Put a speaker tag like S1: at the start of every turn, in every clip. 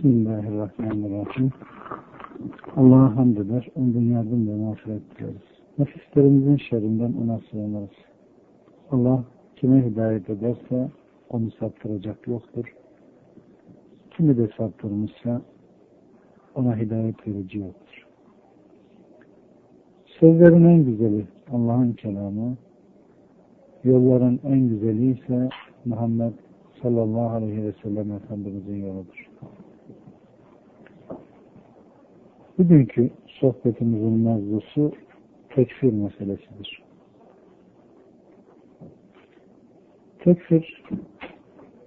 S1: Bismillahirrahmanirrahim. Allah'a hamd eder, ondan yardım ve mağfiret dileriz. Nefislerimizin şerrinden ona sığınırız. Allah kime hidayet ederse onu saptıracak yoktur. Kimi de saptırmışsa ona hidayet verici yoktur. Sözlerin en güzeli Allah'ın kelamı, yolların en güzeli ise Muhammed sallallahu aleyhi ve sellem Efendimizin yoludur. Bugünkü sohbetimizin mevzusu tekfir meselesidir. Tekfir,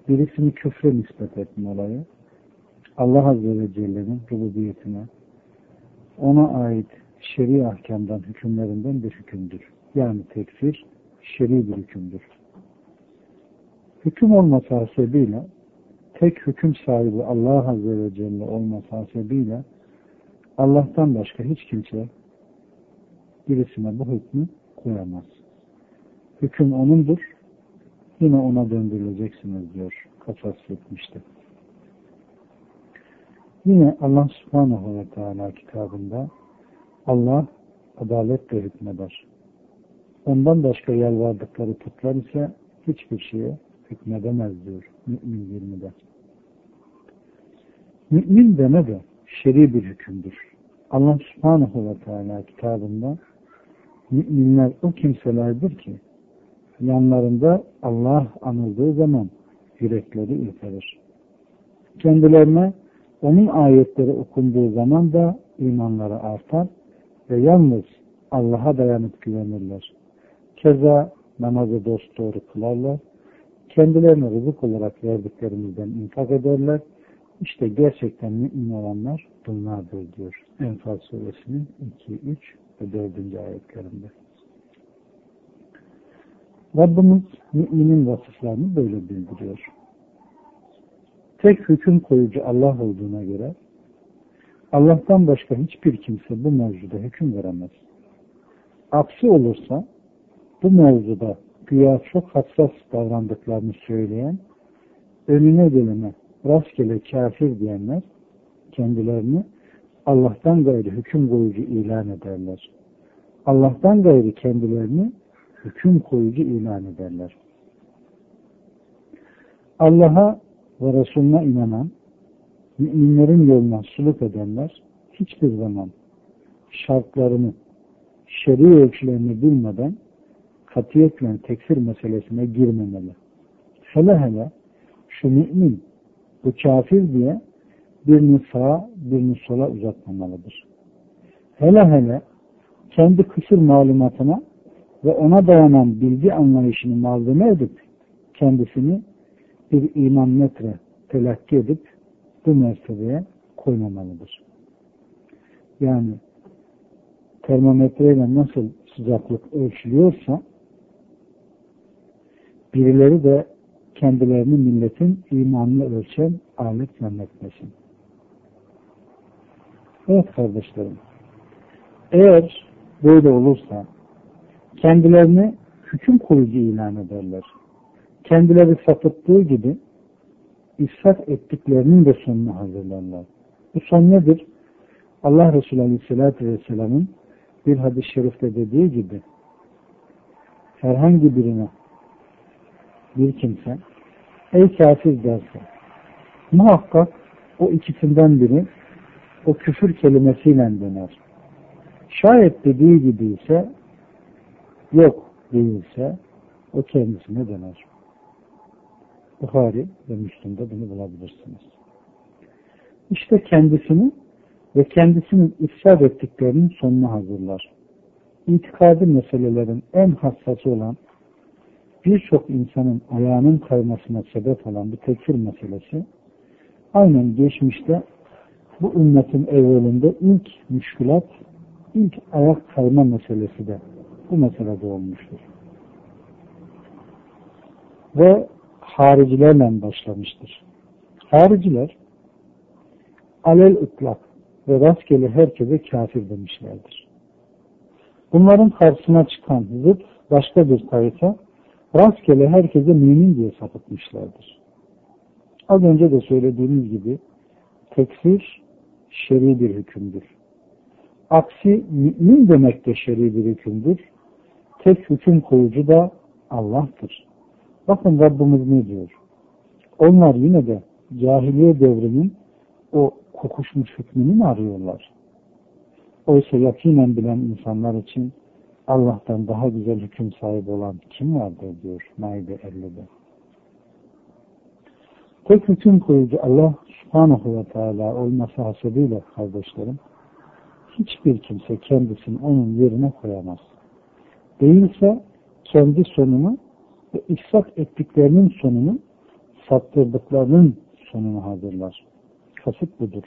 S1: birisini küfre nispet etme olayı, Allah Azze ve Celle'nin rububiyetine, ona ait şer'i ahkamdan, hükümlerinden bir hükümdür. Yani tekfir, şer'i bir hükümdür. Hüküm olması hasebiyle, tek hüküm sahibi Allah Azze ve Celle olması hasebiyle, Allah'tan başka hiç kimse birisine bu hükmü koyamaz. Hüküm O'nundur, yine O'na döndürüleceksiniz diyor Kasas 70'te. Yine Allah subhanahu ve teala kitabında Allah adaletle hükmeder. Ondan başka yalvardıkları putlar ise hiçbir şeye hükmedemez diyor Mü'min 20'de. Mü'min deme de şer'i bir hükümdür. Allah subhanahu ve teala kitabında müminler o kimselerdir ki yanlarında Allah anıldığı zaman yürekleri ürperir. Kendilerine onun ayetleri okunduğu zaman da imanları artar ve yalnız Allah'a dayanıp güvenirler. Keza namazı dost doğru kılarlar. Kendilerine rızık olarak verdiklerimizden infak ederler. İşte gerçekten mümin olanlar bunlardır diyor. Enfal suresinin 2, 3 ve 4. ayetlerinde. Rabbimiz müminin vasıflarını böyle bildiriyor. Tek hüküm koyucu Allah olduğuna göre Allah'tan başka hiçbir kimse bu mevzuda hüküm veremez. Aksi olursa bu mevzuda güya çok hassas davrandıklarını söyleyen önüne gelene rastgele kafir diyenler kendilerini Allah'tan gayrı hüküm koyucu ilan ederler. Allah'tan gayrı kendilerini hüküm koyucu ilan ederler. Allah'a ve Resulüne inanan, müminlerin yoluna suluk edenler hiçbir zaman şartlarını, şer'i ölçülerini bilmeden katiyetle tekfir meselesine girmemeli. Hele hele şu mümin, bu kafir diye birini sağa, birini sola uzatmamalıdır. Hele hele kendi kısır malumatına ve ona dayanan bilgi anlayışını malzeme edip kendisini bir iman metre telakki edip bu mertebeye koymamalıdır. Yani termometreyle nasıl sıcaklık ölçülüyorsa birileri de kendilerini milletin imanını ölçen alet zannetmesin. Evet kardeşlerim, eğer böyle olursa kendilerini hüküm koyucu ilan ederler. Kendileri sapıttığı gibi ifsat ettiklerinin de sonunu hazırlarlar. Bu son nedir? Allah Resulü Aleyhisselatü Vesselam'ın bir hadis-i şerifte dediği gibi herhangi birine bir kimse ey kafir derse muhakkak o ikisinden biri o küfür kelimesiyle döner. Şayet dediği gibi ise yok değilse o kendisine döner. Bukhari ve Müslüm'de bunu bulabilirsiniz. İşte kendisini ve kendisinin ifsad ettiklerinin sonunu hazırlar. İtikadi meselelerin en hassası olan birçok insanın ayağının kaymasına sebep olan bu tekfir meselesi aynen geçmişte bu ümmetin evvelinde ilk müşkülat, ilk ayak kayma meselesi de bu meselede olmuştur. Ve haricilerle başlamıştır. Hariciler alel ıtlak ve rastgele herkese kafir demişlerdir. Bunların karşısına çıkan zıt başka bir tayfa rastgele herkese mümin diye sapıtmışlardır. Az önce de söylediğimiz gibi tekfir şer'i bir hükümdür. Aksi mümin demek de şer'i bir hükümdür. Tek hüküm koyucu da Allah'tır. Bakın Rabbimiz ne diyor? Onlar yine de cahiliye devrinin o kokuşmuş hükmünü mü arıyorlar? Oysa yakinen bilen insanlar için Allah'tan daha güzel hüküm sahibi olan kim vardır diyor Maide 50'de. Tek hüküm koyucu Allah subhanahu ve teala olması hasebiyle kardeşlerim hiçbir kimse kendisini onun yerine koyamaz. Değilse kendi sonunu ve ifsat ettiklerinin sonunu sattırdıklarının sonunu hazırlar. Kasıt budur.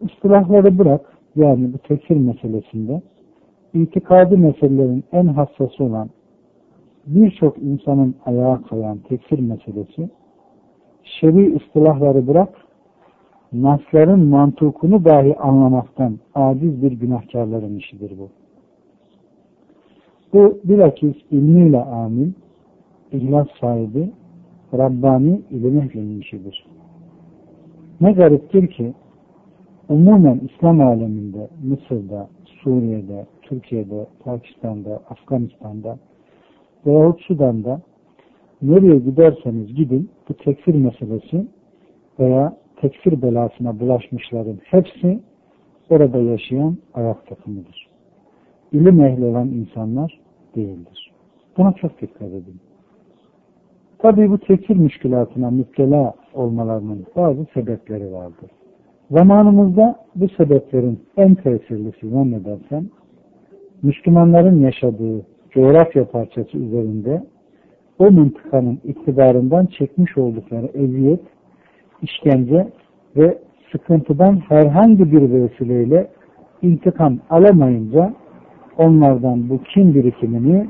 S1: İstilahları bırak, yani bu tekfir meselesinde itikadi meselelerin en hassası olan birçok insanın ayağa kayan tekfir meselesi şer'i ıstılahları bırak nasların mantukunu dahi anlamaktan aciz bir günahkarların işidir bu. Bu bilakis ilmiyle amil, ihlas sahibi, Rabbani ilim ehlinin işidir. Ne gariptir ki umumen İslam aleminde, Mısır'da, Suriye'de, Türkiye'de, Pakistan'da, Afganistan'da veyahut Sudan'da nereye giderseniz gidin bu tekfir meselesi veya tekfir belasına bulaşmışların hepsi orada yaşayan ayak takımıdır. İlim ehli olan insanlar değildir. Buna çok dikkat edin. Tabi bu tekfir müşkülatına müptela olmalarının bazı sebepleri vardır. Zamanımızda bu sebeplerin en tesirlisi zannedersem Müslümanların yaşadığı coğrafya parçası üzerinde o mıntıkanın iktidarından çekmiş oldukları eziyet, işkence ve sıkıntıdan herhangi bir vesileyle intikam alamayınca onlardan bu kin birikimini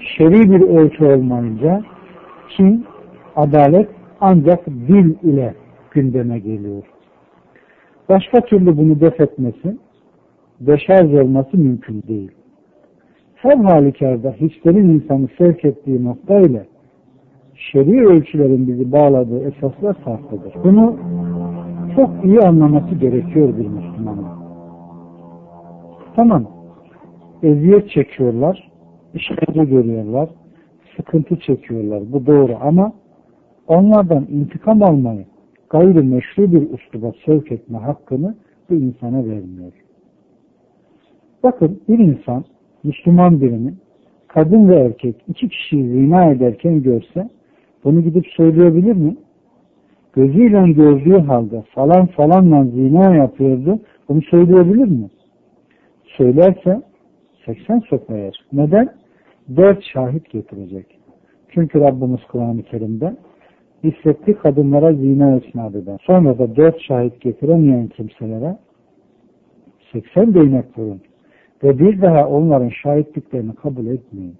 S1: şer'i bir ölçü olmayınca kin, adalet ancak dil ile gündeme geliyor. Başka türlü bunu def etmesi, deşarj olması mümkün değil. Her halükarda hislerin insanı sevk ettiği nokta ile şer'i ölçülerin bizi bağladığı esaslar farklıdır. Bunu çok iyi anlaması gerekiyor bir Müslümanın. Tamam, eziyet çekiyorlar, işkence görüyorlar, sıkıntı çekiyorlar. Bu doğru ama onlardan intikam almayı gayri meşru bir usluba sevk etme hakkını bu insana vermiyor. Bakın bir insan Müslüman birini kadın ve erkek iki kişiyi zina ederken görse bunu gidip söyleyebilir mi? Gözüyle gördüğü halde falan falanla zina yapıyordu. Bunu söyleyebilir mi? Söylerse 80 sopa. Neden? Dört şahit getirecek. Çünkü Rabbimiz Kur'an-ı Kerim'de İffetli kadınlara zina isnat eden, sonra da dört şahit getiremeyen kimselere 80 değnek vurun ve bir daha onların şahitliklerini kabul etmeyin.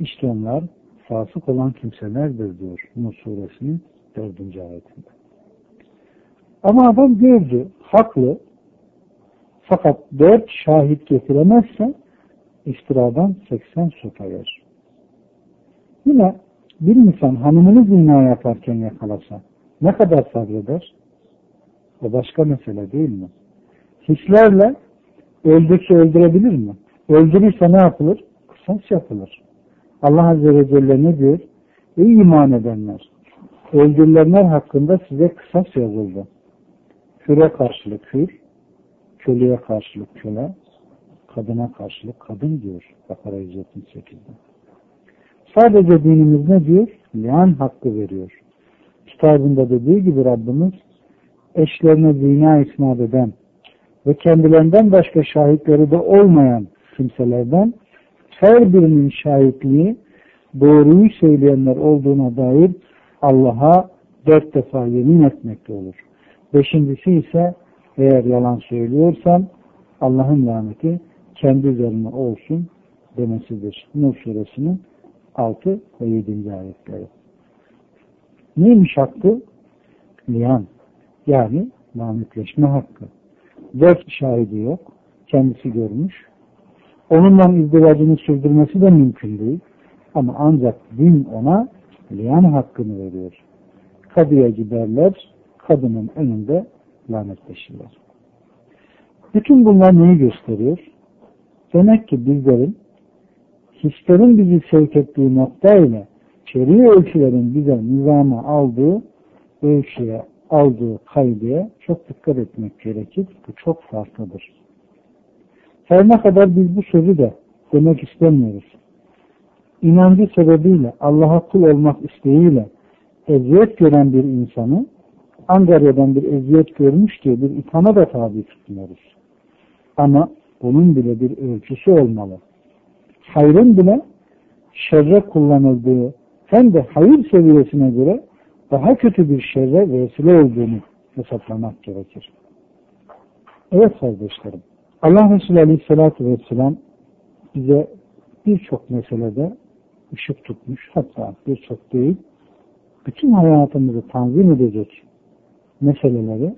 S1: İşte onlar fasık olan kimselerdir diyor Nur suresinin dördüncü ayetinde. Ama adam gördü, haklı. Fakat dört şahit getiremezse iftiradan 80 sopa yer. Yine bir insan hanımını zina yaparken yakalasa ne kadar sabreder? O başka mesele değil mi? Hislerle öldükçe öldürebilir mi? Öldürürse ne yapılır? Kısas yapılır. Allah Azze ve Celle ne diyor? Ey iman edenler! Öldürülenler hakkında size kısas yazıldı. Küre karşılık kür, köleye karşılık köle, kadına karşılık kadın diyor Bakara 178'de. Sadece dinimiz ne diyor? Lian hakkı veriyor. Kitabında dediği gibi Rabbimiz eşlerine zina isnat eden ve kendilerinden başka şahitleri de olmayan kimselerden her birinin şahitliği doğruyu söyleyenler olduğuna dair Allah'a dört defa yemin etmekte olur. Beşincisi ise eğer yalan söylüyorsam Allah'ın laneti kendi üzerine olsun demesidir. Nur suresinin 6 ve 7. ayetleri. Neymiş hakkı? Liyan. Yani lanetleşme hakkı. Dört şahidi yok. Kendisi görmüş. Onunla izdivacını sürdürmesi de mümkün değil. Ama ancak din ona liyan hakkını veriyor. Kadıya giderler. kadının önünde lanetleşirler. Bütün bunlar neyi gösteriyor? Demek ki bizlerin hislerin bizi sevk ettiği nokta ile şer'i ölçülerin bize nizama aldığı ölçüye, aldığı kaydıya çok dikkat etmek gerekir. Bu çok farklıdır. Her ne kadar biz bu sözü de demek istemiyoruz. İnancı sebebiyle Allah'a kul olmak isteğiyle eziyet gören bir insanı Angarya'dan bir eziyet görmüş diye bir ithama da tabi tutmuyoruz. Ama bunun bile bir ölçüsü olmalı. Hayrın bile şerre kullanıldığı hem de hayır seviyesine göre daha kötü bir şerre vesile olduğunu hesaplamak gerekir. Evet kardeşlerim. Allah Resulü Aleyhisselatü Vesselam bize birçok meselede ışık tutmuş. Hatta birçok değil, bütün hayatımızı tanzim edecek meseleleri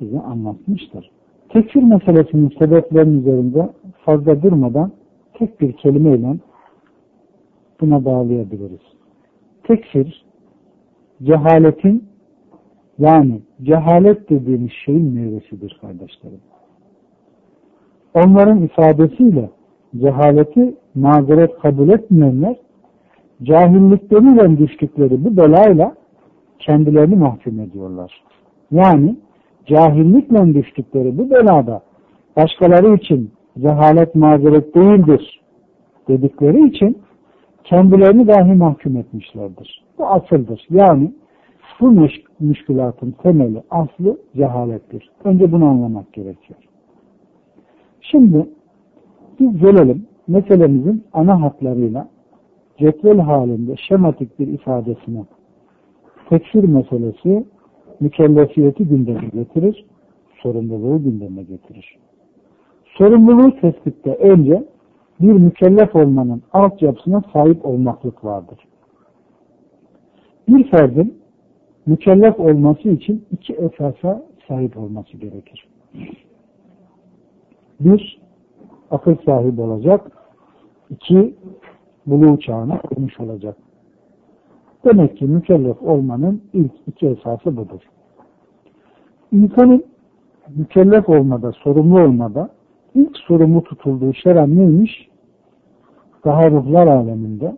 S1: bize anlatmıştır. Tekfir meselesinin sebeplerinin üzerinde fazla durmadan tek bir kelimeyle buna bağlayabiliriz. Tekfir, cehaletin yani cehalet dediğimiz şeyin meyvesidir kardeşlerim. Onların ifadesiyle cehaleti mazeret kabul etmeyenler cahillikleriyle düştükleri bu belayla kendilerini mahkum ediyorlar. Yani cahillikle düştükleri bu belada başkaları için cehalet mazeret değildir dedikleri için kendilerini dahi mahkum etmişlerdir. Bu asıldır. Yani bu müş müşkülatın temeli, aslı cehalettir. Önce bunu anlamak gerekiyor. Şimdi biz gelelim meselemizin ana hatlarıyla cetvel halinde şematik bir ifadesine tekfir meselesi mükellefiyeti gündeme getirir, sorumluluğu gündeme getirir. Sorumluluğu tespitte önce bir mükellef olmanın altyapısına sahip olmaklık vardır. Bir ferdin mükellef olması için iki esasa sahip olması gerekir. Bir, akıl sahibi olacak. İki, buluğ çağına olmuş olacak. Demek ki mükellef olmanın ilk iki esası budur. İnsanın mükellef olmada, sorumlu olmada ilk sorumlu tutulduğu şeren neymiş? Daha ruhlar aleminde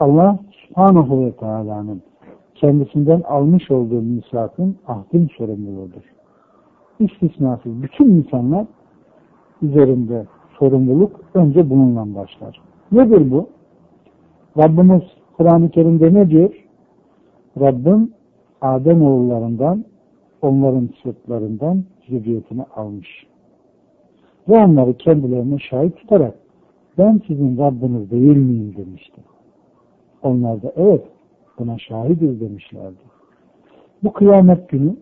S1: Allah subhanahu ve teala'nın kendisinden almış olduğu misakın ahdin sorumluluğudur. İstisnasız bütün insanlar üzerinde sorumluluk önce bununla başlar. Nedir bu? Rabbimiz Kur'an-ı Kerim'de ne diyor? Rabbim Adem oğullarından onların sırtlarından zürriyetini almış. Ve onları kendilerine şahit tutarak ben sizin Rabbiniz değil miyim demişti. Onlar da evet buna şahidiz demişlerdi. Bu kıyamet günü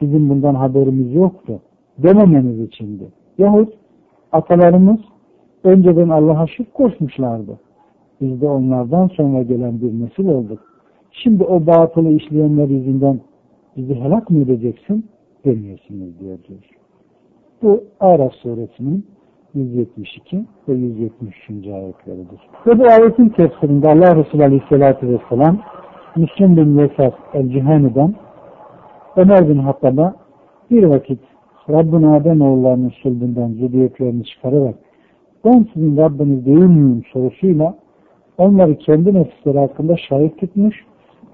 S1: bizim bundan haberimiz yoktu dememeniz içindi. Yahut atalarımız önceden Allah'a şirk koşmuşlardı. Biz de onlardan sonra gelen bir nesil olduk. Şimdi o batılı işleyenler yüzünden bizi helak mı edeceksin demiyorsunuz diyor diyor. Bu Araf suresinin 172 ve 173. ayetleridir. Ve bu ayetin tefsirinde Allah Resulü Aleyhisselatü Vesselam Müslim bin Yesar el-Cihani'den Ömer bin Hattab'a bir vakit Rabbin Adem oğullarının sülbünden zürriyetlerini çıkararak ben sizin Rabbiniz değil miyim sorusuyla onları kendi nefisleri hakkında şahit tutmuş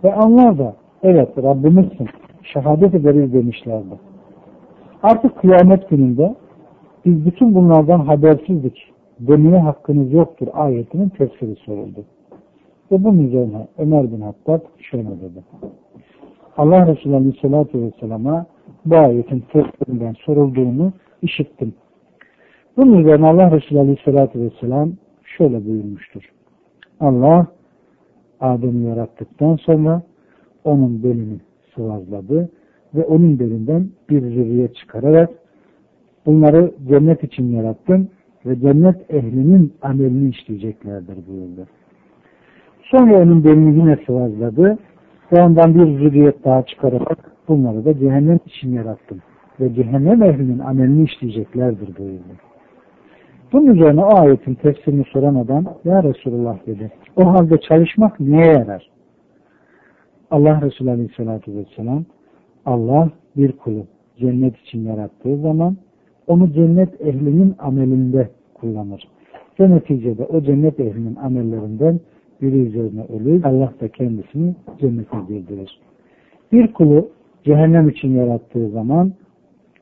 S1: ve onlar da evet Rabbimizsin şehadet ederiz demişlerdi. Artık kıyamet gününde biz bütün bunlardan habersizdik demeye hakkınız yoktur ayetinin tefsiri soruldu. Ve bunun üzerine Ömer bin Hattab şöyle dedi. Allah Resulü Aleyhisselatü Vesselam'a bu ayetin tefsirinden sorulduğunu işittim. Bunun üzerine Allah Resulü Aleyhisselatü Vesselam şöyle buyurmuştur. Allah Adem'i yarattıktan sonra onun belini sıvazladı ve onun belinden bir zürriye çıkararak bunları cennet için yarattım ve cennet ehlinin amelini işleyeceklerdir buyurdu. Sonra onun belini yine sıvazladı ve ondan bir zürriyet daha çıkararak bunları da cehennem için yarattım ve cehennem ehlinin amelini işleyeceklerdir buyurdu. Bunun üzerine o ayetin tefsirini soran adam Ya Resulullah dedi. O halde çalışmak neye yarar? Allah Resulü Aleyhisselatü Vesselam Allah bir kulu cennet için yarattığı zaman onu cennet ehlinin amelinde kullanır. Ve neticede o cennet ehlinin amellerinden biri üzerine ölür. Allah da kendisini cennete girdirir. Bir kulu cehennem için yarattığı zaman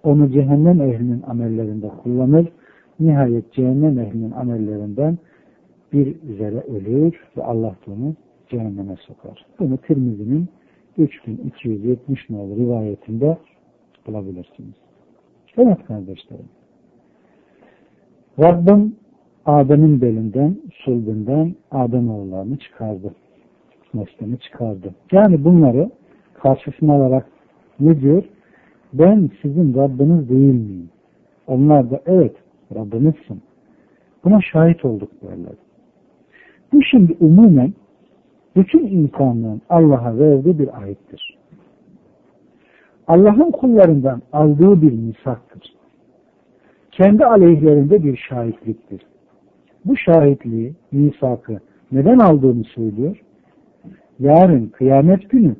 S1: onu cehennem ehlinin amellerinde kullanır. Nihayet cehennem ehlinin amellerinden bir üzere ölür ve Allah onu cehenneme sokar. Bunu Tirmizi'nin 3270 nolu rivayetinde bulabilirsiniz. Evet kardeşlerim. Rabbim Adem'in belinden, sulbünden Adem oğullarını çıkardı. Neslini çıkardı. Yani bunları karşısına alarak ne diyor? Ben sizin Rabbiniz değil miyim? Onlar da evet Rabbinizsin. Buna şahit olduk derler. Bu şimdi umumen bütün insanlığın Allah'a verdiği bir ayettir. Allah'ın kullarından aldığı bir misaktır. Kendi aleyhlerinde bir şahitliktir. Bu şahitliği, misakı neden aldığını söylüyor? Yarın kıyamet günü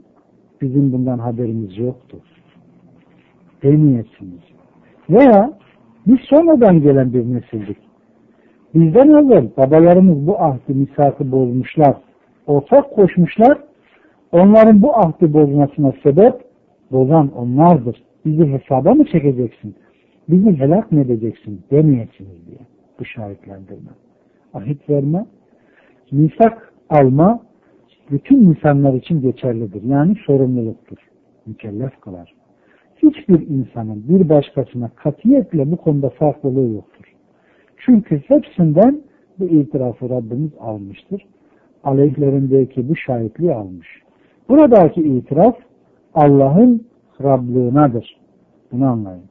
S1: bizim bundan haberimiz yoktur. Demeyesiniz. Veya biz sonradan gelen bir nesildik. Bizden evvel babalarımız bu ahdi misakı bozmuşlar. Ortak koşmuşlar. Onların bu ahdi bozmasına sebep bozan onlardır. Bizi hesaba mı çekeceksin? Bizi helak mı edeceksin demeyesiniz diye. Bu şahitlendirme. Ahit verme, misak alma bütün insanlar için geçerlidir. Yani sorumluluktur. Mükellef kılar. Hiçbir insanın bir başkasına katiyetle bu konuda farklılığı yoktur. Çünkü hepsinden bu itirafı Rabbimiz almıştır. Aleyhlerindeki bu şahitliği almış. Buradaki itiraf Allah'ın Rablığınadır. Bunu anlayın.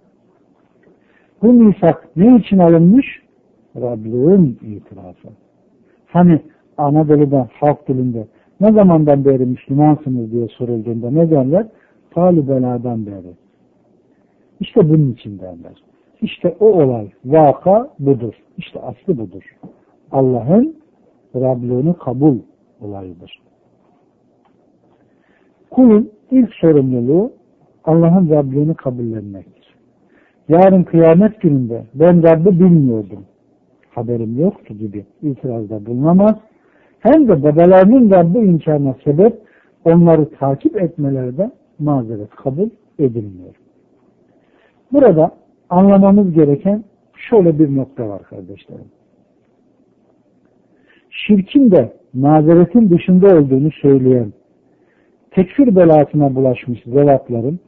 S1: Bu misak ne için alınmış? Rablığın itirafı. Hani Anadolu'da, halk dilinde ne zamandan beri Müslümansınız diye sorulduğunda ne derler? Talibeladan beri. İşte bunun için derler. İşte o olay, vaka budur. İşte aslı budur. Allah'ın Rablığını kabul olayıdır. Kulun ilk sorumluluğu Allah'ın Rablığını kabullenmektir. Yarın kıyamet gününde ben Rabbi bilmiyordum, haberim yoktu gibi itirazda bulunamaz. Hem de babalarının Rabbi inkarına sebep onları takip etmelerde mazeret kabul edilmiyor. Burada anlamamız gereken şöyle bir nokta var kardeşlerim. Şirkin de mazeretin dışında olduğunu söyleyen tekfir belasına bulaşmış zevatların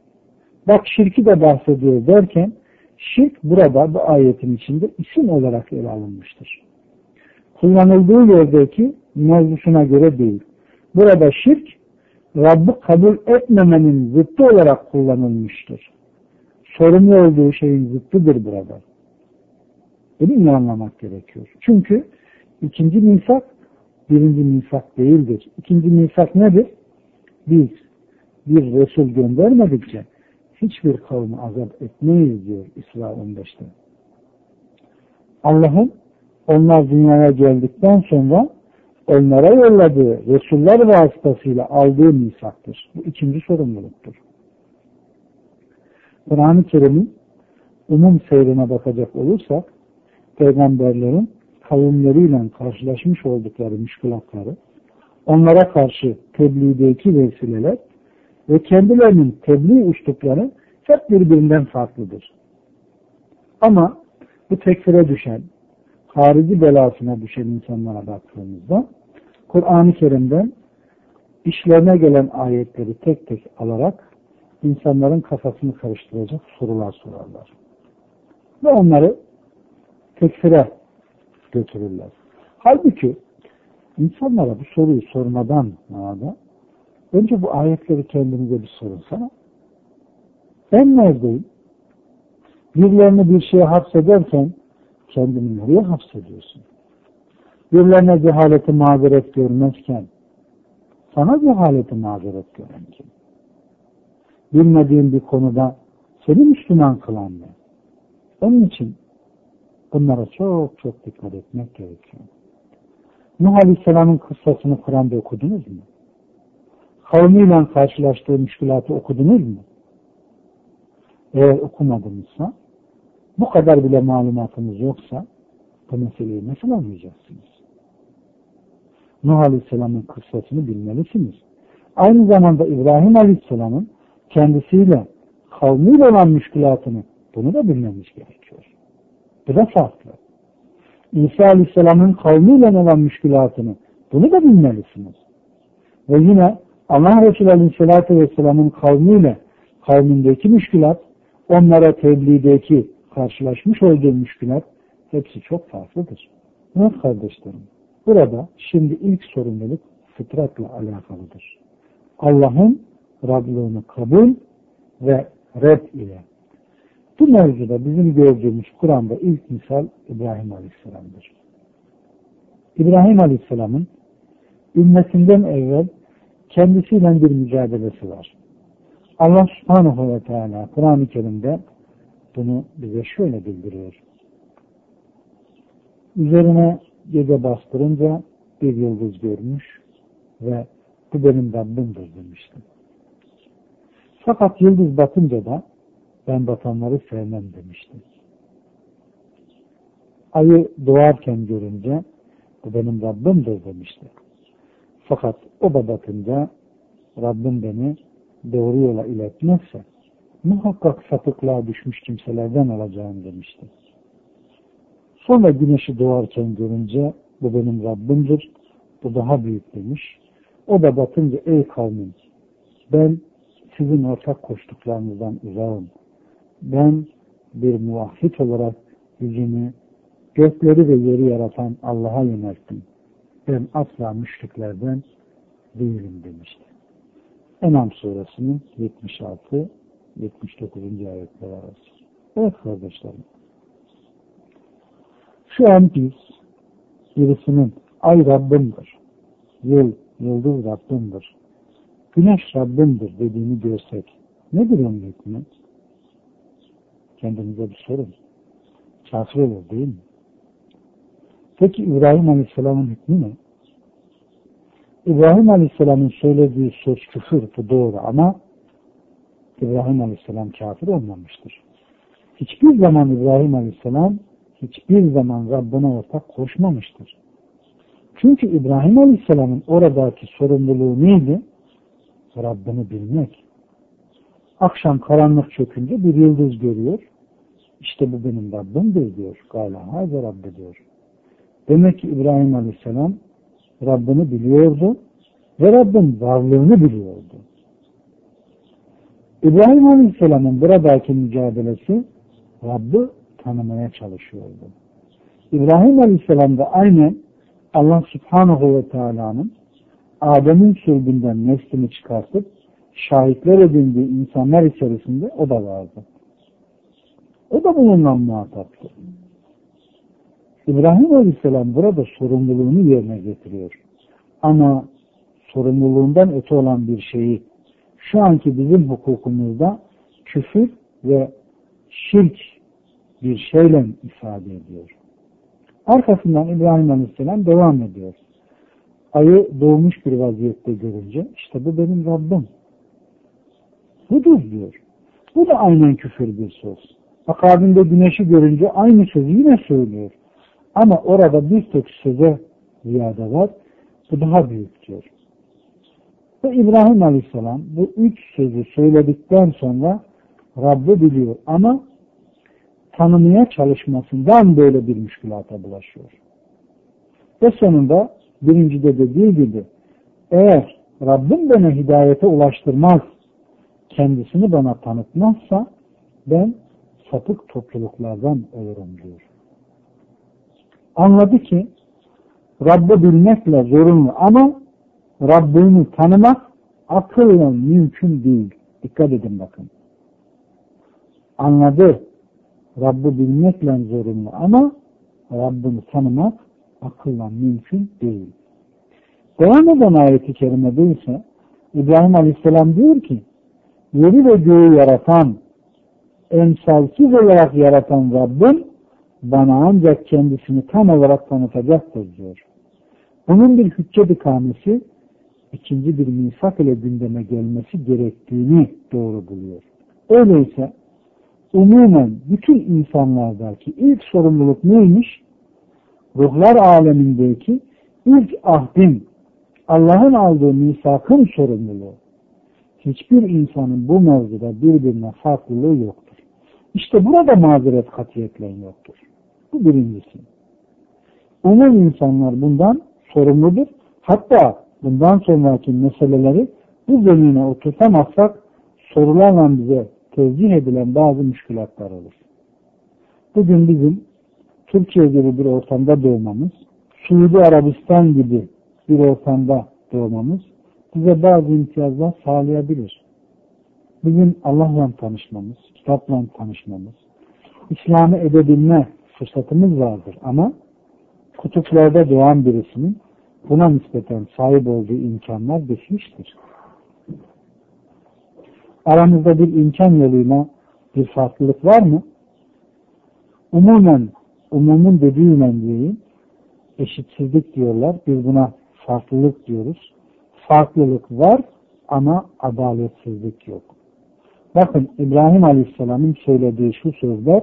S1: bak şirki de bahsediyor derken şirk burada bu ayetin içinde isim olarak ele alınmıştır. Kullanıldığı yerdeki mevzusuna göre değil. Burada şirk Rabb'i kabul etmemenin zıttı olarak kullanılmıştır. Sorumlu olduğu şeyin zıttıdır burada. Bunu iyi anlamak gerekiyor. Çünkü ikinci misak birinci misak değildir. İkinci misak nedir? Biz bir Resul göndermedikçe hiçbir kavmi azap etmeyiz diyor İsra 15'te. Allah'ın onlar dünyaya geldikten sonra onlara yolladığı Resuller vasıtasıyla aldığı misaktır. Bu ikinci sorumluluktur. Kur'an-ı Kerim'in umum seyrine bakacak olursak peygamberlerin kavimleriyle karşılaşmış oldukları müşkülatları onlara karşı tebliğdeki vesileler ve kendilerinin tebliğ uçtukları hep birbirinden farklıdır. Ama bu tekfire düşen, harici belasına düşen insanlara baktığımızda Kur'an-ı Kerim'den işlerine gelen ayetleri tek tek alarak insanların kafasını karıştıracak sorular sorarlar. Ve onları tekfire götürürler. Halbuki insanlara bu soruyu sormadan da önce bu ayetleri kendinize bir sorunsana. Ben neredeyim? Birilerini bir şeye hapsederken kendini nereye hapsediyorsun? Birilerine cehaleti mazeret görmezken sana cehaleti mazeret gören kim? Bilmediğin bir konuda seni Müslüman kılan ne? Onun için bunlara çok çok dikkat etmek gerekiyor. Nuh Aleyhisselam'ın kıssasını Kur'an'da okudunuz mu? Kavmiyle karşılaştığı müşkülatı okudunuz mu? eğer okumadınızsa bu kadar bile malumatınız yoksa bu meseleyi nasıl anlayacaksınız? Nuh Aleyhisselam'ın kıssasını bilmelisiniz. Aynı zamanda İbrahim Aleyhisselam'ın kendisiyle kavmiyle olan müşkülatını bunu da bilmemiz gerekiyor. Bu da farklı. İsa Aleyhisselam'ın kavmiyle olan müşkülatını bunu da bilmelisiniz. Ve yine Allah Resulü Aleyhisselatü Vesselam'ın kavmiyle kavmindeki müşkülat, onlara tebliğdeki karşılaşmış olduğu müşkülat hepsi çok farklıdır. Evet kardeşlerim, burada şimdi ilk sorumluluk fıtratla alakalıdır. Allah'ın Rablığını kabul ve red ile. Bu mevzuda bizim gördüğümüz Kur'an'da ilk misal İbrahim Aleyhisselam'dır. İbrahim Aleyhisselam'ın ümmetinden evvel kendisiyle bir mücadelesi var. Allah subhanahu ve teala Kur'an-ı Kerim'de bunu bize şöyle bildiriyor. Üzerine gece bastırınca bir yıldız görmüş ve bu benim Rabbimdir demiştim. Fakat yıldız batınca da ben batanları sevmem demiştim. Ayı doğarken görünce bu benim Rabbimdir demişti. Fakat o da batınca Rabbim beni doğru yola iletmezse muhakkak sapıklığa düşmüş kimselerden olacağım demişti. Sonra güneşi doğarken görünce bu benim Rabbimdir, bu daha büyük demiş. O da batınca ey kavmim ben sizin ortak koştuklarınızdan uzağım. Ben bir muvahhid olarak yüzümü gökleri ve yeri yaratan Allah'a yönelttim. Ben asla müşriklerden değilim demişti. Enam suresinin 76 79. ayetler arası. Evet kardeşlerim. Şu an biz birisinin ay Rabbimdir, yıl, yıldız Rabbimdir, güneş Rabbimdir dediğini görsek nedir onun hükmü? Kendinize bir sorun. Kafir olur değil mi? Peki İbrahim Aleyhisselam'ın hükmü ne? İbrahim Aleyhisselam'ın söylediği söz küfür bu doğru ama İbrahim Aleyhisselam kafir olmamıştır. Hiçbir zaman İbrahim Aleyhisselam hiçbir zaman Rabbine ortak koşmamıştır. Çünkü İbrahim Aleyhisselam'ın oradaki sorumluluğu neydi? Rabbini bilmek. Akşam karanlık çökünce bir yıldız görüyor. İşte bu benim Rabbimdir diyor. Gala haze Rabbi diyor. Demek ki İbrahim Aleyhisselam Rabbini biliyordu ve Rabbin varlığını biliyordu. İbrahim Aleyhisselam'ın buradaki mücadelesi Rabbi tanımaya çalışıyordu. İbrahim Aleyhisselam da aynen Allah Subhanahu ve Teala'nın Adem'in sülbünden neslini çıkartıp şahitler edindiği insanlar içerisinde o da vardı. O da bununla muhataptı. İbrahim Aleyhisselam burada sorumluluğunu yerine getiriyor. Ama sorumluluğundan öte olan bir şeyi şu anki bizim hukukumuzda küfür ve şirk bir şeyle ifade ediyor. Arkasından İbrahim Aleyhisselam devam ediyor. Ayı doğmuş bir vaziyette görünce işte bu benim Rabbim. Budur diyor. Bu da aynen küfür bir söz. Akabinde güneşi görünce aynı sözü yine söylüyor. Ama orada bir tek söze ziyade var. Bu daha büyük diyor. Ve İbrahim Aleyhisselam bu üç sözü söyledikten sonra Rabbi biliyor ama tanımaya çalışmasından böyle bir müşkülata bulaşıyor. Ve sonunda birincide dediği gibi eğer Rabbim beni hidayete ulaştırmaz, kendisini bana tanıtmazsa ben sapık topluluklardan olurum diyor. Anladı ki Rabb'i bilmekle zorunlu ama Rabbini tanımak akılla mümkün değil. Dikkat edin bakın. Anladı. Rabbi bilmekle zorunlu ama Rabbini tanımak akılla mümkün değil. Devam eden ayeti kerimede ise İbrahim Aleyhisselam diyor ki yeri ve göğü yaratan emsalsiz olarak yaratan Rabbim bana ancak kendisini tam olarak tanıtacaktır diyor. Bunun bir hüccet ikamesi ikinci bir misak ile gündeme gelmesi gerektiğini doğru buluyor. Öyleyse umumen bütün insanlardaki ilk sorumluluk neymiş? Ruhlar alemindeki ilk ahdin, Allah'ın aldığı misakın sorumluluğu. Hiçbir insanın bu mevzuda birbirine farklılığı yoktur. İşte burada mazeret katiyetle yoktur. Bu birincisi. Umum insanlar bundan sorumludur. Hatta bundan sonraki meseleleri bu zemine oturtamazsak sorularla bize tevcih edilen bazı müşkülatlar olur. Bugün bizim Türkiye gibi bir ortamda doğmamız, Suudi Arabistan gibi bir ortamda doğmamız bize bazı imtiyazlar sağlayabilir. Bugün Allah'la tanışmamız, kitapla tanışmamız, İslam'ı edebilme fırsatımız vardır ama kutuplarda doğan birisinin buna nispeten sahip olduğu imkanlar geçmiştir. Aramızda bir imkan yoluyla bir farklılık var mı? Umumen, umumun dediğiyle diyeyim, eşitsizlik diyorlar. Biz buna farklılık diyoruz. Farklılık var ama adaletsizlik yok. Bakın İbrahim Aleyhisselam'ın söylediği şu sözler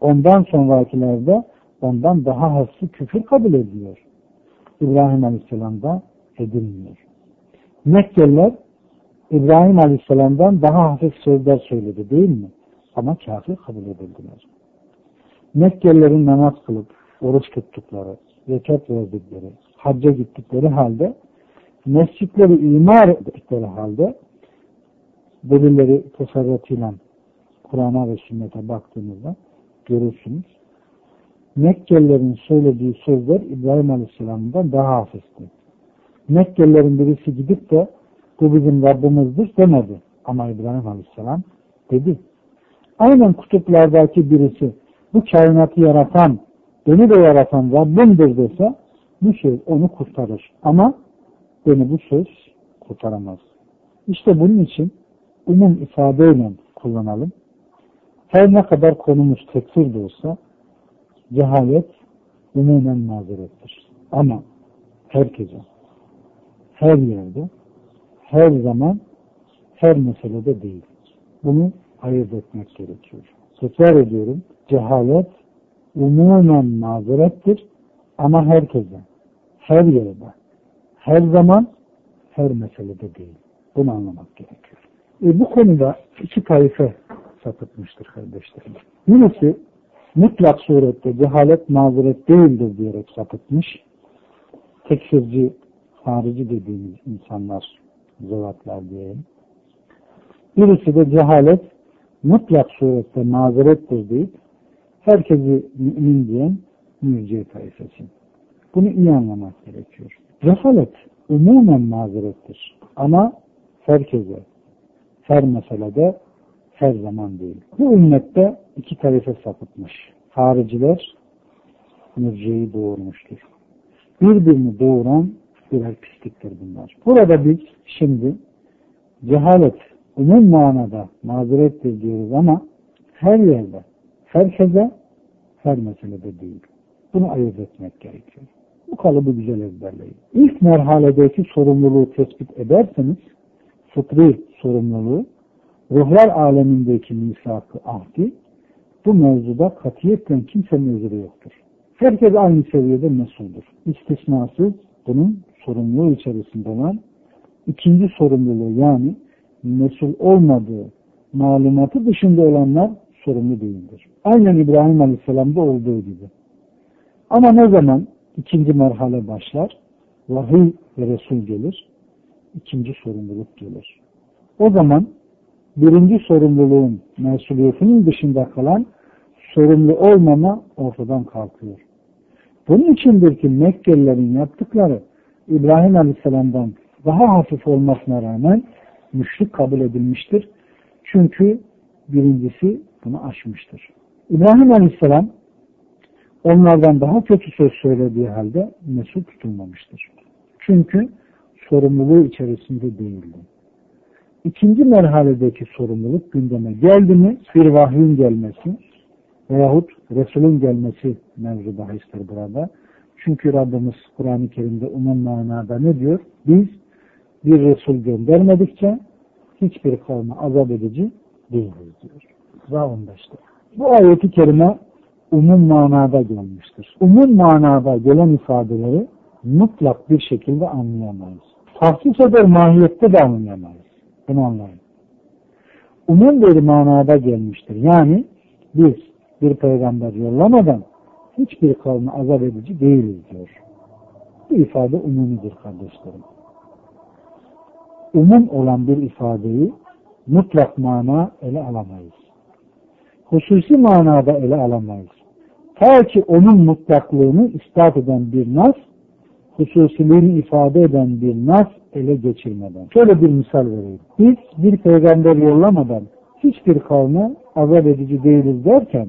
S1: ondan sonrakilerde ondan daha hassi küfür kabul ediyor. İbrahim Aleyhisselam'da edilmiyor. Mekkeliler İbrahim Aleyhisselam'dan daha hafif sözler söyledi değil mi? Ama kafir kabul edildiler. Mekkelilerin namaz kılıp oruç tuttukları, zekat verdikleri, hacca gittikleri halde mescitleri imar ettikleri halde delilleri tasarrufuyla Kur'an'a ve sünnete baktığınızda görürsünüz. Mekkelilerin söylediği sözler İbrahim Aleyhisselam'dan daha hafifti. Mekkelilerin birisi gidip de bu bizim Rabbimizdir demedi. Ama İbrahim Aleyhisselam dedi. Aynen kutuplardaki birisi bu kainatı yaratan, beni de yaratan Rabbimdir dese bu söz onu kurtarır. Ama beni bu söz kurtaramaz. İşte bunun için umum ifadeyle kullanalım. Her ne kadar konumuz tekfir de olsa cehalet umumen mazerettir. Ama herkese, her yerde, her zaman, her meselede değil. Bunu ayırt etmek gerekiyor. Tekrar ediyorum, cehalet umumen mazerettir ama herkese, her yerde, her zaman, her meselede değil. Bunu anlamak gerekiyor. E, bu konuda iki taife sapıtmıştır kardeşlerim. Birisi mutlak surette cehalet mazeret değildir diyerek sapıtmış. Tekfirci, harici dediğimiz insanlar, zevatlar diyelim. Birisi de cehalet mutlak surette mazerettir deyip herkesi mümin diyen mürciye taifesi. Bunu iyi anlamak gerekiyor. Cehalet umumen mazerettir. Ama herkese, her meselede her zaman değil. Bu ümmette iki tarife sapıtmış. Hariciler mürciyeyi doğurmuştur. Birbirini doğuran birer pisliktir bunlar. Burada biz şimdi cehalet umum manada mazerettir diyoruz ama her yerde, herkese, her meselede değil. Bunu ayırt etmek gerekiyor. Bu kalıbı güzel ezberleyin. İlk merhaledeki sorumluluğu tespit ederseniz fıtri sorumluluğu ruhlar alemindeki misakı ahdi bu mevzuda katiyetle kimsenin özürü yoktur. Herkes aynı seviyede mesuldur. İstisnasız bunun sorumluluğu içerisinde olan ikinci sorumluluğu yani mesul olmadığı malumatı dışında olanlar sorumlu değildir. Aynen İbrahim Aleyhisselam'da olduğu gibi. Ama ne zaman ikinci merhale başlar? Vahiy ve Resul gelir. ikinci sorumluluk gelir. O zaman birinci sorumluluğun mesuliyetinin dışında kalan sorumlu olmama ortadan kalkıyor. Bunun içindir ki Mekkelilerin yaptıkları İbrahim Aleyhisselam'dan daha hafif olmasına rağmen müşrik kabul edilmiştir. Çünkü birincisi bunu aşmıştır. İbrahim Aleyhisselam onlardan daha kötü söz söylediği halde mesul tutulmamıştır. Çünkü sorumluluğu içerisinde değildi. İkinci merhaledeki sorumluluk gündeme geldi mi bir vahyin gelmesi veyahut Resul'ün gelmesi mevzu bahistir burada. Çünkü Rabbimiz Kur'an-ı Kerim'de umum manada ne diyor? Biz bir Resul göndermedikçe hiçbir kavme azap edici değiliz diyor. onda işte. Bu ayeti kerime umum manada gelmiştir. Umum manada gelen ifadeleri mutlak bir şekilde anlayamayız. Tahsis eder mahiyette de anlayamayız. Bunu anlayın. Umum bir manada gelmiştir. Yani biz bir peygamber yollamadan hiçbir kavmi azap edici değiliz diyor. Bu ifade umumidir kardeşlerim. Umum olan bir ifadeyi mutlak mana ele alamayız. Hususi manada ele alamayız. Ta ki onun mutlaklığını ispat eden bir nas, hususiliğini ifade eden bir nas ele geçirmeden. Şöyle bir misal vereyim. Biz bir peygamber yollamadan hiçbir kavme azap edici değiliz derken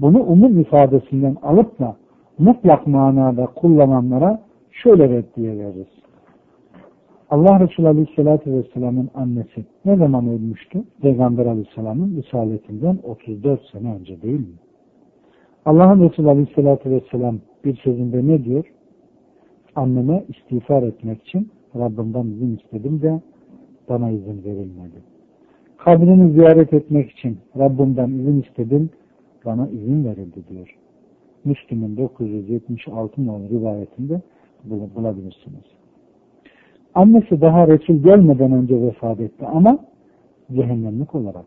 S1: bunu umum ifadesinden alıp da mutlak manada kullananlara şöyle reddiye veririz. Allah Resulü Aleyhisselatü Vesselam'ın annesi ne zaman ölmüştü? Peygamber Aleyhisselam'ın risaletinden 34 sene önce değil mi? Allah'ın Resulü Aleyhisselatü Vesselam bir sözünde ne diyor? Anneme istiğfar etmek için Rabbimden izin istedim de bana izin verilmedi. Kabrini ziyaret etmek için Rabbimden izin istedim, bana izin verildi diyor. Müslüm'ün 976 nolu rivayetinde bulabilirsiniz. Annesi daha Resul gelmeden önce vefat etti ama cehennemlik olarak.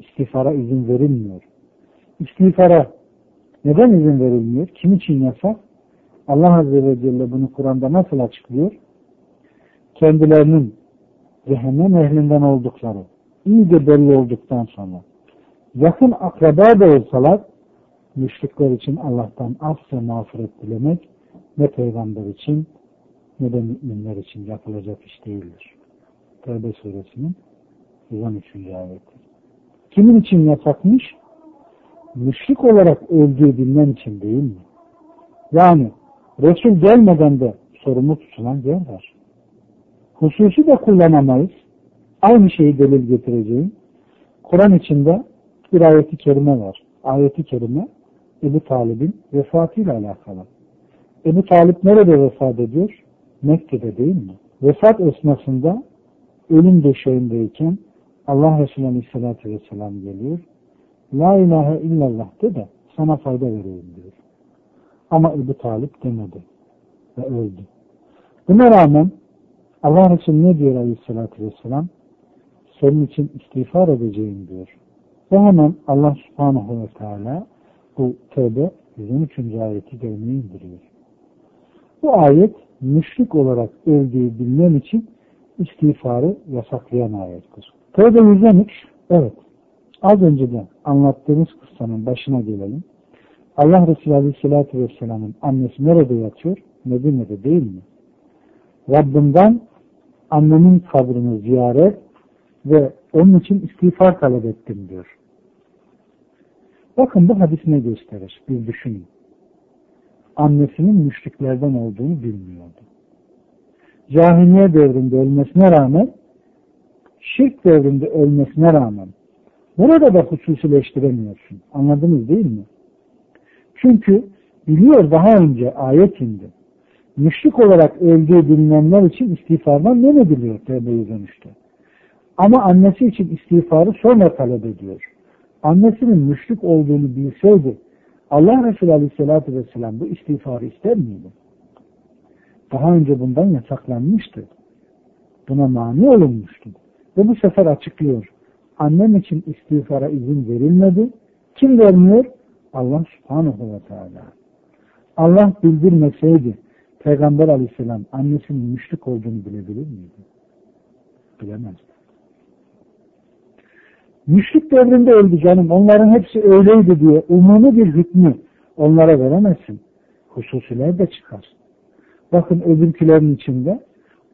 S1: İstiğfara izin verilmiyor. İstiğfara neden izin verilmiyor? Kim için yasak? Allah Azze ve Celle bunu Kur'an'da nasıl açıklıyor? Kendilerinin cehennem ehlinden oldukları iyice belli olduktan sonra yakın akraba da olsalar müşrikler için Allah'tan af ve mağfiret dilemek ne peygamber için ne de müminler için yapılacak iş değildir. Tevbe suresinin 113. ayeti. Kimin için yasakmış? Müşrik olarak öldüğü bilmen için değil mi? Yani Resul gelmeden de sorumlu tutulan yer var. Hususi de kullanamayız. Aynı şeyi delil getireceğim. Kur'an içinde bir ayeti kerime var. Ayeti kerime Ebu Talib'in vefatıyla alakalı. Ebu Talip nerede vefat ediyor? Mekke'de değil mi? Vefat esnasında ölüm döşeğindeyken Allah Resulü Aleyhisselatü Vesselam geliyor. La ilahe illallah de de sana fayda vereyim diyor. Ama Ebu Talip demedi ve öldü. Buna rağmen Allah Resulü ne diyor Aleyhisselatü Vesselam? Senin için istiğfar edeceğim diyor. Ve hemen Allah Subhanahu ve Teala bu tövbe 113. ayeti gelmeyi indiriyor. Bu ayet müşrik olarak öldüğü bilmem için istiğfarı yasaklayan ayettir. Tövbe 113 evet az önce de anlattığımız kıssanın başına gelelim. Allah Resulü Aleyhisselatü Vesselam'ın annesi nerede yatıyor? Medine'de değil mi? Rabbimden annemin kabrini ziyaret ve onun için istiğfar talep ettim diyor. Bakın bu hadis ne gösterir? Bir düşünün. Annesinin müşriklerden olduğunu bilmiyordu. Cahiliye devrinde ölmesine rağmen şirk devrinde ölmesine rağmen burada da hususileştiremiyorsun. Anladınız değil mi? Çünkü biliyor daha önce ayet indi. Müşrik olarak öldüğü bilinenler için istiğfardan ne ediliyor tevbe dönüşte. Ama annesi için istiğfarı sonra talep ediyor. Annesinin müşrik olduğunu bilseydi Allah Resulü Aleyhisselatü Vesselam bu istiğfarı ister miydi? Daha önce bundan yasaklanmıştı. Buna mani olunmuştu. Ve bu sefer açıklıyor. Annem için istiğfara izin verilmedi. Kim vermiyor? Allah subhanahu ve teala. Allah bildirmeseydi Peygamber aleyhisselam annesinin müşrik olduğunu bilebilir miydi? Bilemezdi. Müşrik devrinde öldü canım. Onların hepsi öyleydi diye umumi bir hükmü onlara veremezsin. Hususiler de çıkar. Bakın öbürkülerin içinde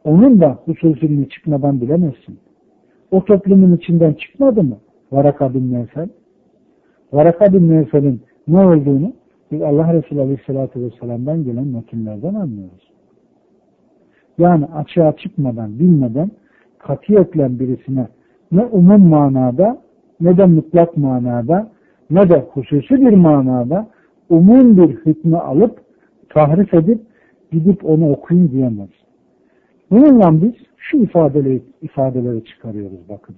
S1: onun da hususiliğini çıkmadan bilemezsin. O toplumun içinden çıkmadı mı? Varaka bin Nevfel. Varaka bin Nevfel'in ne olduğunu biz Allah Resulü Aleyhisselatü Vesselam'dan gelen metinlerden anlıyoruz. Yani açığa çıkmadan, bilmeden katiyetle birisine ne umum manada ne de mutlak manada ne de hususi bir manada umum bir hükmü alıp tahrif edip gidip onu okuyun diyemez. Bununla biz şu ifadeleri, ifadeleri çıkarıyoruz bakın.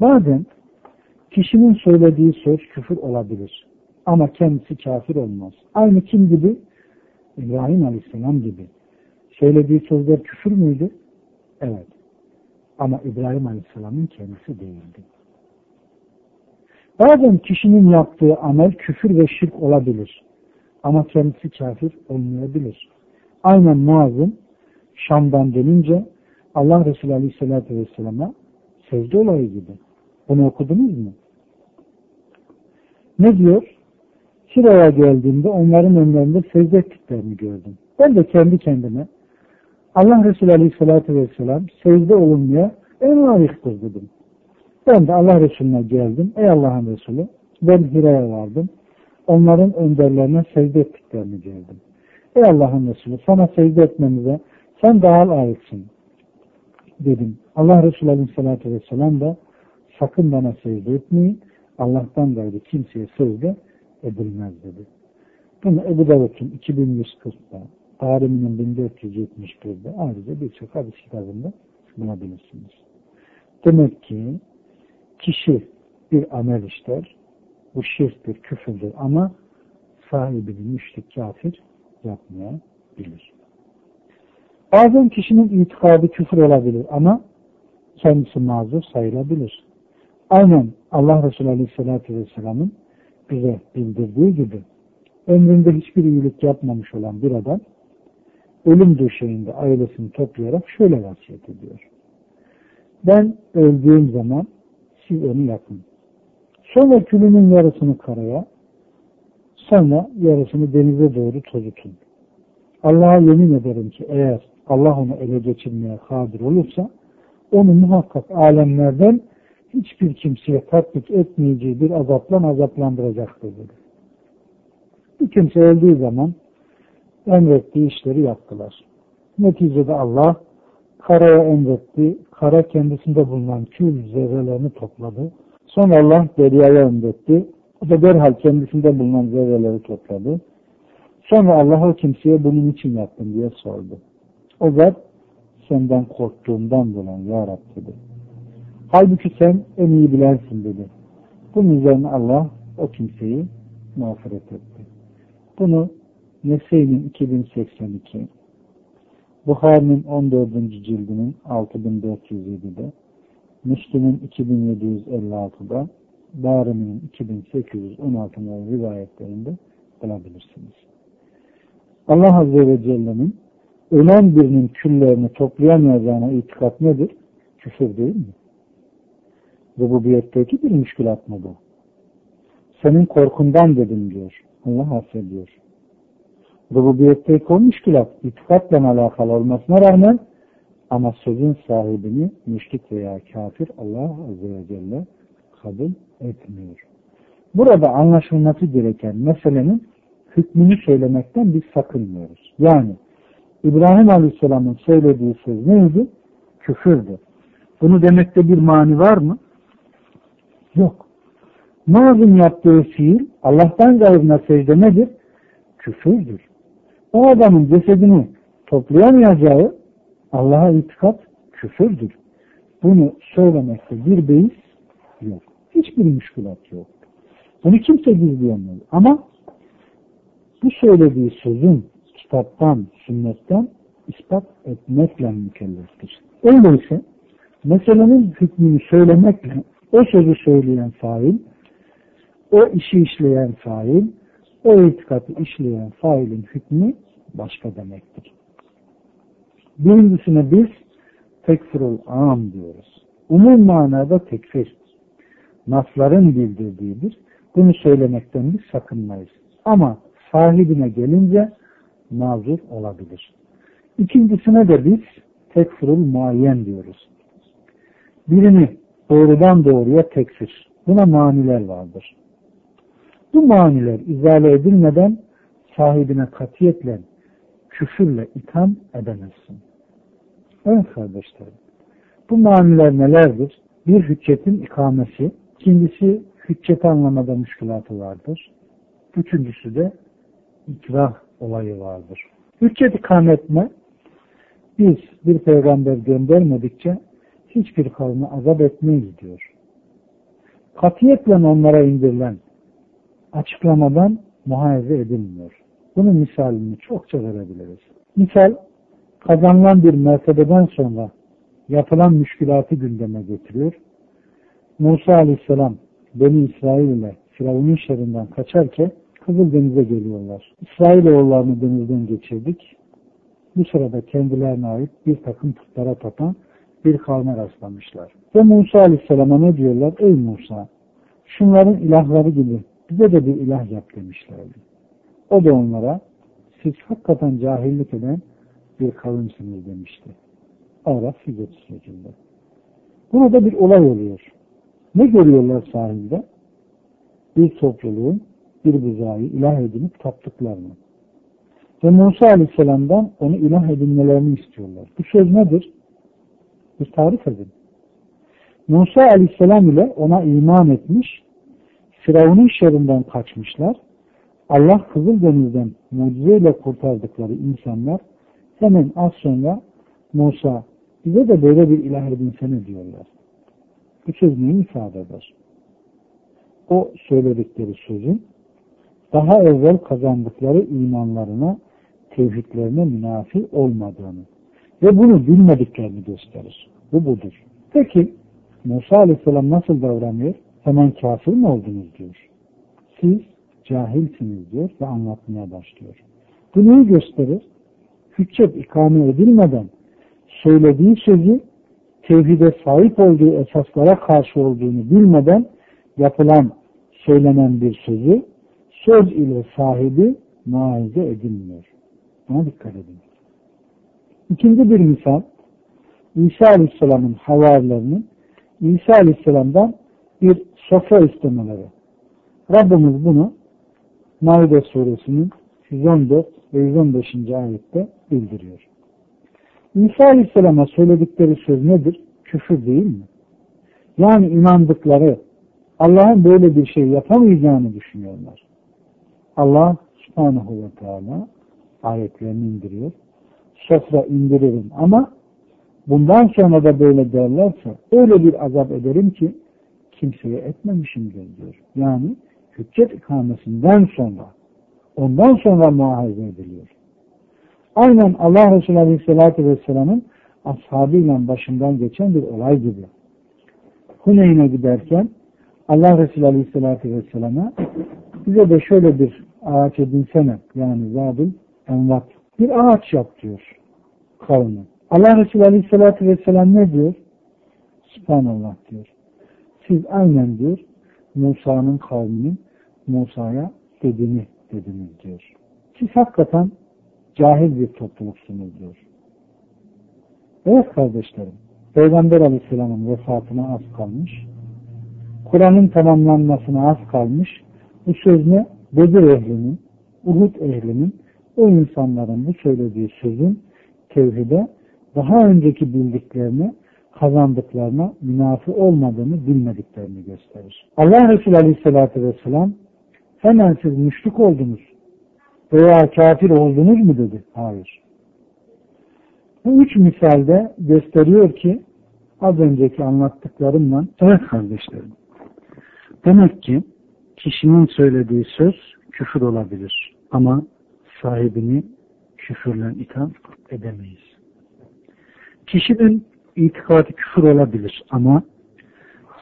S1: Bazen Kişinin söylediği söz küfür olabilir. Ama kendisi kafir olmaz. Aynı kim gibi? İbrahim Aleyhisselam gibi. Söylediği sözler küfür müydü? Evet. Ama İbrahim Aleyhisselam'ın kendisi değildi. Bazen kişinin yaptığı amel küfür ve şirk olabilir. Ama kendisi kafir olmayabilir. Aynen Muaz'ın Şam'dan dönünce Allah Resulü Aleyhisselatü Vesselam'a secde olayı gibi. Bunu okudunuz mu? Ne diyor? Hira'ya geldiğimde onların önlerinde secde ettiklerini gördüm. Ben de kendi kendime Allah Resulü Aleyhisselatü Vesselam secde olunmaya en layıktır dedim. Ben de Allah Resulüne geldim. Ey Allah'ın Resulü ben Hira'ya vardım. Onların önderlerine secde ettiklerini gördüm. Ey Allah'ın Resulü sana secde etmemize sen daha layıksın dedim. Allah Resulü Aleyhisselatü Vesselam da sakın bana secde etmeyin. Allah'tan gayrı kimseye secde edilmez dedi. Bunu Ebu Davud'un 2140'da, Darimi'nin 1471'de ayrıca birçok hadis kitabında bulabilirsiniz. Demek ki kişi bir amel işler, bu şirktir, küfürdür ama sahibini müşrik kafir yapmayabilir. Bazen kişinin itikadı küfür olabilir ama kendisi mazur sayılabilir. Aynen Allah Resulü Aleyhisselatü Vesselam'ın bize bildirdiği gibi ömründe hiçbir iyilik yapmamış olan bir adam ölüm döşeğinde ailesini toplayarak şöyle vasiyet ediyor. Ben öldüğüm zaman siz onu yakın. Sonra külünün yarısını karaya, sonra yarısını denize doğru tozutun. Allah'a yemin ederim ki eğer Allah onu ele geçirmeye kadir olursa onu muhakkak alemlerden hiçbir kimseye tatbik etmeyeceği bir azapla azaplandıracaktır dedi. Bir kimse öldüğü zaman emrettiği işleri yaptılar. Neticede Allah karaya emretti. Kara kendisinde bulunan kül zerrelerini topladı. Sonra Allah deryaya emretti. O da derhal kendisinde bulunan zerreleri topladı. Sonra Allah o kimseye bunun için yaptım diye sordu. O zat senden korktuğumdan dolayı ya Rab dedi. Halbuki sen en iyi bilensin dedi. Bunun üzerine Allah o kimseyi mağfiret etti. Bunu Nese'nin 2082, Bukhari'nin 14. cildinin 6407'de, Müslüm'ün 2756'da, Darimi'nin 2816 rivayetlerinde bulabilirsiniz. Allah Azze ve Celle'nin ölen birinin küllerini toplayamayacağına itikat nedir? Küfür değil mi? Rububiyetteki bir müşkülat mı bu? Senin korkundan dedim diyor. Allah affediyor. Rububiyetteki o müşkülat itikatla alakalı olmasına rağmen ama sözün sahibini müşrik veya kafir Allah Azze ve Celle kabul etmiyor. Burada anlaşılması gereken meselenin hükmünü söylemekten biz sakınmıyoruz. Yani İbrahim Aleyhisselam'ın söylediği söz neydi? Küfürdü. Bunu demekte bir mani var mı? Yok. Nazım yaptığı fiil Allah'tan gayrına secde nedir? Küfürdür. O adamın cesedini toplayamayacağı Allah'a itikat küfürdür. Bunu söylemekte bir beis yok. Hiçbir müşkülat yok. Bunu kimse gizleyemez. Ama bu söylediği sözün kitaptan, sünnetten ispat etmekle mükelleftir. Öyleyse meselenin hükmünü söylemekle o sözü söyleyen fail, o işi işleyen fail, o itikatı işleyen failin hükmü başka demektir. Birincisine biz tekfirul am diyoruz. Umum manada tekfir. Nasların bildirdiğidir. Bunu söylemekten biz sakınmayız. Ama sahibine gelince mazur olabilir. İkincisine de biz tekfirul muayyen diyoruz. Birini doğrudan doğruya tekfir. Buna maniler vardır. Bu maniler izale edilmeden sahibine katiyetle küfürle itham edemezsin. Evet kardeşlerim. Bu maniler nelerdir? Bir hüccetin ikamesi, ikincisi hücceti anlamada müşkülatı vardır. Üçüncüsü de ikrah olayı vardır. Hüccet ikametme biz bir peygamber göndermedikçe hiçbir kavmi azap etmeyiz diyor. katiyetle onlara indirilen açıklamadan muhafaza edilmiyor. Bunun misalini çokça verebiliriz. Misal, kazanılan bir mertebeden sonra yapılan müşkülatı gündeme getiriyor. Musa aleyhisselam Beni İsrail ile Firavun'un şerrinden kaçarken Kızıldeniz'e geliyorlar. İsrailoğullarını denizden geçirdik. Bu sırada kendilerine ait bir takım putlara tapan bir kavme rastlamışlar. Ve Musa Aleyhisselam'a ne diyorlar? Ey Musa! Şunların ilahları gibi bize de bir ilah yap demişlerdi. O da onlara siz hakikaten cahillik eden bir kavimsiniz demişti. Araf 138'de. Burada bir olay oluyor. Ne görüyorlar sahilde? Bir topluluğun bir buzağı ilah edinip taptıklarını. Ve Musa Aleyhisselam'dan onu ilah edinmelerini istiyorlar. Bu söz nedir? Bir tarif edin. Musa Aleyhisselam ile ona iman etmiş, Firavun'un şerrinden kaçmışlar. Allah Kızıldeniz'den mucizeyle kurtardıkları insanlar hemen az sonra Musa bize de böyle bir ilah edinsene diyorlar. Bu söz neyi ifade eder? O söyledikleri sözün daha evvel kazandıkları imanlarına, tevhidlerine münafi olmadığını ve bunu bilmediklerini gösterir. Bu budur. Peki Musa Aleyhisselam nasıl davranıyor? Hemen kafir mi oldunuz diyor. Siz cahilsiniz diyor ve anlatmaya başlıyor. Bu neyi gösterir? Hüccet ikame edilmeden söylediği sözü tevhide sahip olduğu esaslara karşı olduğunu bilmeden yapılan, söylenen bir sözü söz ile sahibi muayize edilmiyor. Buna dikkat edin. İkinci bir misal, İsa Aleyhisselam'ın havarilerinin İsa Aleyhisselam'dan bir sofra istemeleri. Rabbimiz bunu Maide suresinin 114 ve 115. ayette bildiriyor. İsa Aleyhisselam'a söyledikleri söz nedir? Küfür değil mi? Yani inandıkları Allah'ın böyle bir şey yapamayacağını düşünüyorlar. Allah subhanahu ve teala ayetlerini indiriyor. Sofra indiririm ama bundan sonra da böyle derlerse öyle bir azap ederim ki kimseye etmemişimdir diyor. Yani hüccet ikamesinden sonra ondan sonra muhafaza ediliyor. Aynen Allah Resulü Aleyhisselatü Vesselam'ın ashabıyla başından geçen bir olay gibi. Huneyn'e giderken Allah Resulü Aleyhisselatü Vesselam'a bize de şöyle bir ağaç edinsene yani zabil envat bir ağaç yap diyor kavmi. Allah Resulü Aleyhisselatü Vesselam ne diyor? Subhanallah diyor. Siz aynen diyor Musa'nın kavminin Musa'ya dediğini dediniz diyor. Siz hakikaten cahil bir topluluksunuz diyor. Evet kardeşlerim, Peygamber Aleyhisselam'ın vefatına az kalmış, Kur'an'ın tamamlanmasına az kalmış, bu söz ne? Bedir ehlinin, Uhud ehlinin, o insanların bu söylediği sözün tevhide daha önceki bildiklerini kazandıklarına münafi olmadığını bilmediklerini gösterir. Allah Resulü Aleyhisselatü Vesselam hemen siz müşrik oldunuz veya kafir oldunuz mu dedi. Hayır. Bu üç misalde gösteriyor ki az önceki anlattıklarımla evet kardeşlerim demek ki kişinin söylediği söz küfür olabilir ama sahibini küfürle itham edemeyiz. Kişinin itikadı küfür olabilir ama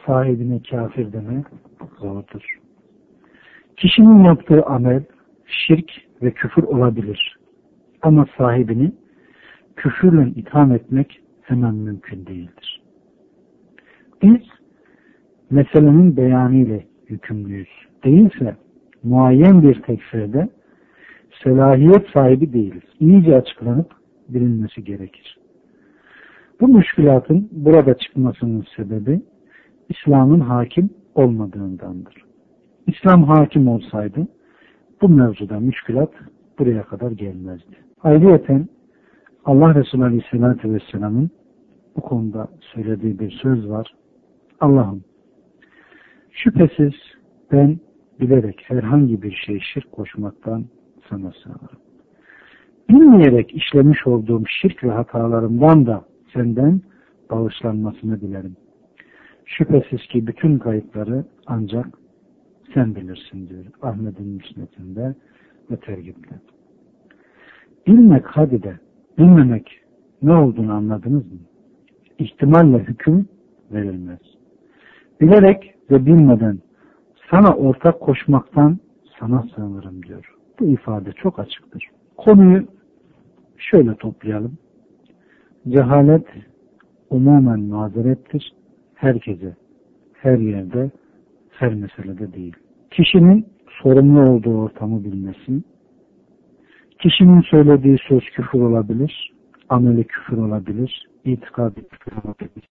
S1: sahibine kafir deme zordur. Kişinin yaptığı amel şirk ve küfür olabilir. Ama sahibini küfürle itham etmek hemen mümkün değildir. Biz meselenin beyanı ile yükümlüyüz. Değilse muayyen bir tekfirde selahiyet sahibi değiliz. İyice açıklanıp bilinmesi gerekir. Bu müşkülatın burada çıkmasının sebebi İslam'ın hakim olmadığındandır. İslam hakim olsaydı bu mevzuda müşkülat buraya kadar gelmezdi. Ayrıca Allah Resulü Aleyhisselatü Vesselam'ın bu konuda söylediği bir söz var. Allah'ım şüphesiz ben bilerek herhangi bir şey şirk koşmaktan sana sığınırım. Bilmeyerek işlemiş olduğum şirk ve hatalarımdan da senden bağışlanmasını dilerim. Şüphesiz ki bütün kayıpları ancak sen bilirsin diyor. Ahmet'in müsnetinde ve tergiple. Bilmek hadi de bilmemek ne olduğunu anladınız mı? İhtimalle hüküm verilmez. Bilerek ve bilmeden sana ortak koşmaktan sana sığınırım diyor. Bu ifade çok açıktır. Konuyu şöyle toplayalım. Cehalet umumen mazerettir. Herkese, her yerde, her meselede değil. Kişinin sorumlu olduğu ortamı bilmesi, kişinin söylediği söz küfür olabilir, ameli küfür olabilir, itikadı küfür olabilir.